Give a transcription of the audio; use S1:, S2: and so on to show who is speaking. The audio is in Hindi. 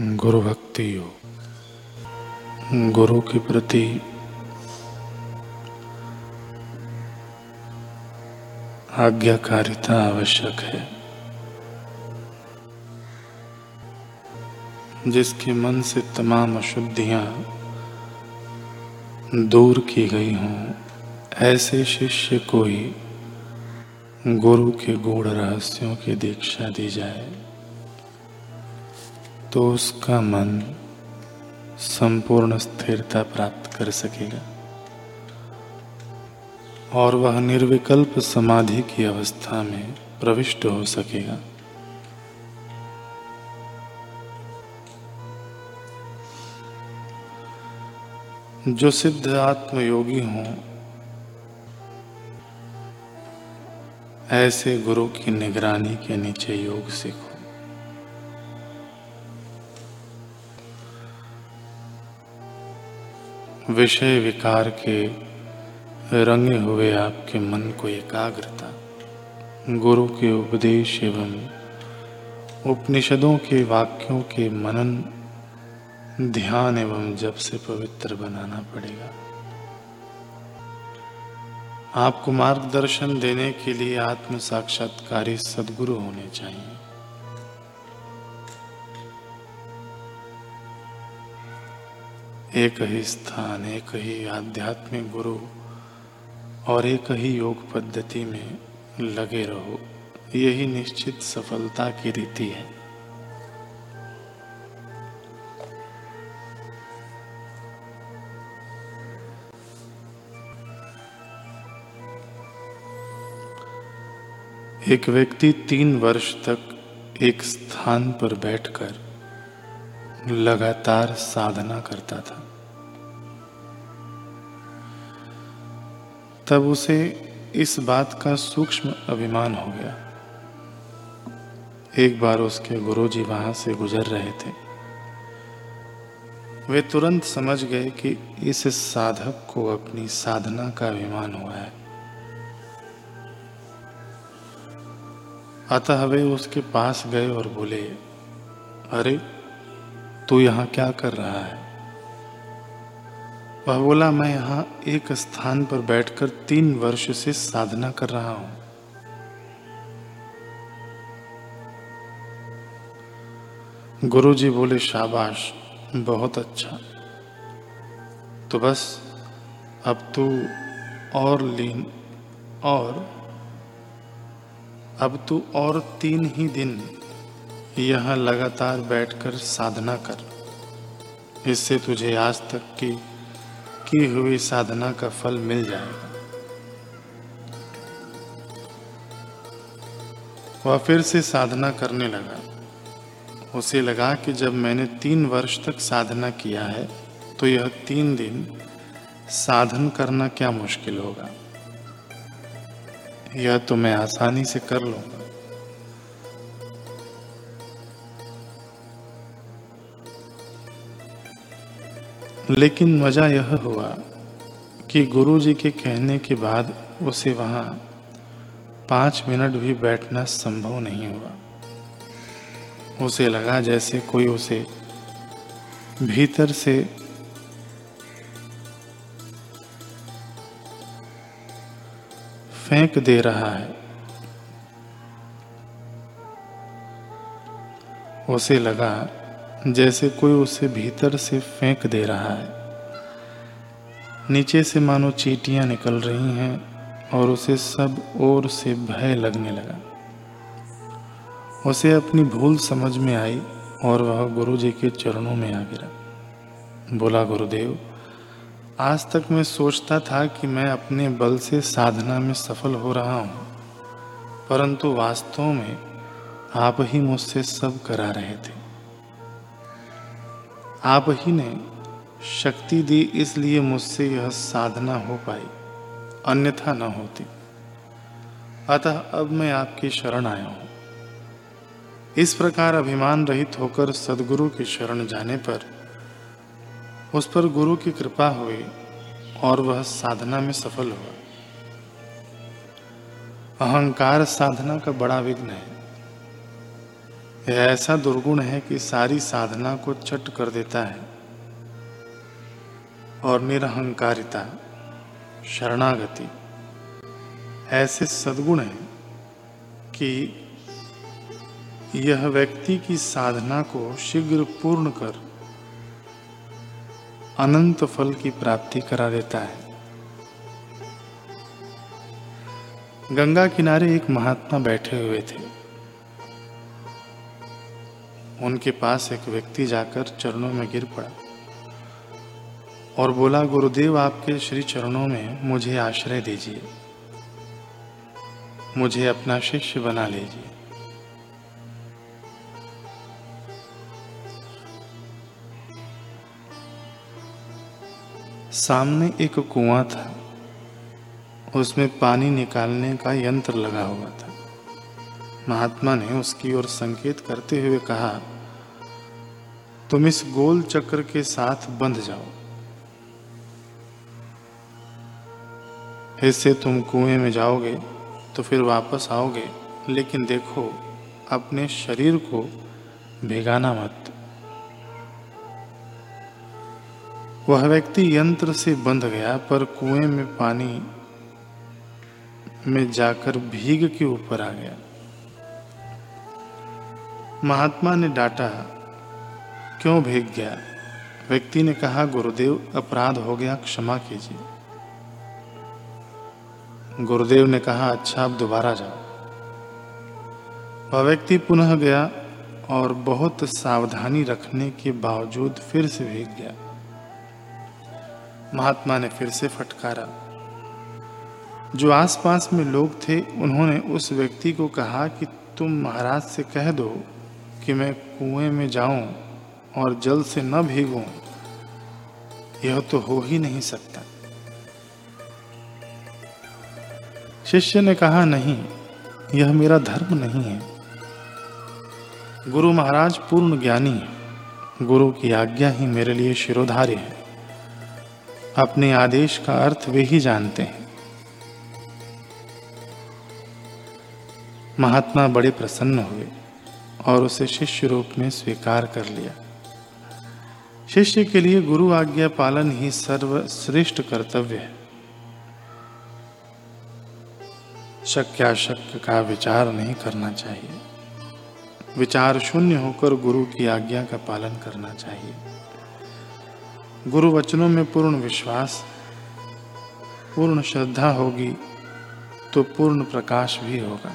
S1: गुरु भक्ति योग। गुरु के प्रति आज्ञाकारिता आवश्यक है। जिसके मन से तमाम अशुद्धियाँ दूर की गई हों, ऐसे शिष्य को ही गुरु के गूढ़ रहस्यों की दीक्षा दी जाए। तो उसका मन संपूर्ण स्थिरता प्राप्त कर सकेगा। और वह निर्विकल्प समाधि की अवस्था में प्रविष्ट हो सकेगा। जो सिद्ध आत्मयोगी हों, ऐसे गुरु की निगरानी के नीचे योग सीखो। विषय विकार के रंगे हुए आपके मन को एकाग्रता, गुरु के उपदेश एवं उपनिषदों के वाक्यों के मनन, ध्यान एवं जप से पवित्र बनाना पड़ेगा। आपको मार्गदर्शन देने के लिए आत्म साक्षात्कारी सदगुरु होने चाहिए। एक ही स्थान, एक ही आध्यात्मिक गुरु और एक ही योग पद्धति में लगे रहो। यही निश्चित सफलता की रीति है। एक व्यक्ति तीन वर्ष तक एक स्थान पर बैठकर लगातार साधना करता था। तब उसे इस बात का सूक्ष्म अभिमान हो गया। एक बार उसके गुरुजी वहाँ से गुजर रहे थे। वे तुरंत समझ गए कि इस साधक को अपनी साधना का अभिमान हुआ है। अतः वे उसके पास गए और बोले, अरे, तू यहाँ क्या कर रहा है? वह बोला मैं यहाँ एक स्थान पर बैठकर तीन वर्ष से साधना कर रहा हूँ। गुरु जी बोले, शाबाश, बहुत अच्छा। तो बस, अब तू और लीन, और, अब तू और तीन ही दिन यहाँ लगातार बैठकर साधना कर। इससे तुझे आज तक की की हुई साधना का फल मिल जाएगा वह फिर से साधना करने लगा। उसे लगा कि जब मैंने तीन वर्ष तक साधना किया है तो यह तीन दिन साधन करना क्या मुश्किल होगा? यह तो मैं आसानी से कर लूँगा। लेकिन मज़ा यह हुआ कि गुरु जी के कहने के बाद उसे वहाँ पाँच मिनट भी बैठना संभव नहीं हुआ। उसे लगा जैसे कोई उसे भीतर से फेंक दे रहा है। उसे लगा जैसे कोई उसे भीतर से फेंक दे रहा है। नीचे से मानो चीटियाँ निकल रही हैं और उसे सब ओर से भय लगने लगा। उसे अपनी भूल समझ में आई और वह गुरु जी के चरणों में आ गिरा। बोला, गुरुदेव, आज तक मैं सोचता था कि मैं अपने बल से साधना में सफल हो रहा हूँ, परंतु वास्तव में आप ही मुझसे सब करा रहे थे। आप ही ने शक्ति दी इसलिए मुझसे यह साधना हो पाई, अन्यथा न होती। अतः अब मैं आपकी शरण आया हूँ। इस प्रकार अभिमान रहित होकर सदगुरु की शरण जाने पर उस पर गुरु की कृपा हुई और वह साधना में सफल हुआ। अहंकार साधना का बड़ा विघ्न है। यह ऐसा दुर्गुण है कि सारी साधना को चट कर देता है और निरहंकारिता, शरणागति, ऐसे सद्गुण हैं कि यह व्यक्ति की साधना को शीघ्र पूर्ण कर अनंत फल की प्राप्ति करा देता है। गंगा किनारे एक महात्मा बैठे हुए थे। उनके पास एक व्यक्ति जाकर चरणों में गिर पड़ा और बोला, गुरुदेव, आपके श्री चरणों में मुझे आश्रय दीजिए। मुझे अपना शिष्य बना लीजिए। सामने एक कुआँ था। उसमें पानी निकालने का यंत्र लगा हुआ था। महात्मा ने उसकी ओर संकेत करते हुए कहा तुम इस गोल चक्र के साथ बंध जाओ। इससे तुम कुएँ में जाओगे तो फिर वापस आओगे, लेकिन देखो, अपने शरीर को भिगाना मत। वह व्यक्ति यंत्र से बंध गया, पर कुएँ में पानी में जाकर भीग के ऊपर आ गया। महात्मा ने डांटा क्यों भीग गया? व्यक्ति ने कहा, गुरुदेव, अपराध हो गया, क्षमा कीजिए। गुरुदेव ने कहा अच्छा अब दोबारा जाओ। वह व्यक्ति पुनः गया और बहुत सावधानी रखने के बावजूद फिर से भीग गया। महात्मा ने फिर से फटकारा। जो आसपास में लोग थे, उन्होंने उस व्यक्ति को कहा कि, तुम महाराज से कह दो कि मैं कुएँ में जाऊँ और जल से न भीगो, यह तो हो ही नहीं सकता। शिष्य ने कहा, नहीं, यह मेरा धर्म नहीं है। गुरु महाराज पूर्ण ज्ञानी है। गुरु की आज्ञा ही मेरे लिए शिरोधार्य है। अपने आदेश का अर्थ वे ही जानते हैं। महात्मा बड़े प्रसन्न हुए और उसे शिष्य रूप में स्वीकार कर लिया। शिष्य के लिए गुरु आज्ञा पालन ही सर्वश्रेष्ठ कर्तव्य है। शक्याशक्य का विचार नहीं करना चाहिए। विचार शून्य होकर गुरु की आज्ञा का पालन करना चाहिए। गुरु वचनों में पूर्ण विश्वास, पूर्ण श्रद्धा होगी तो पूर्ण प्रकाश भी होगा।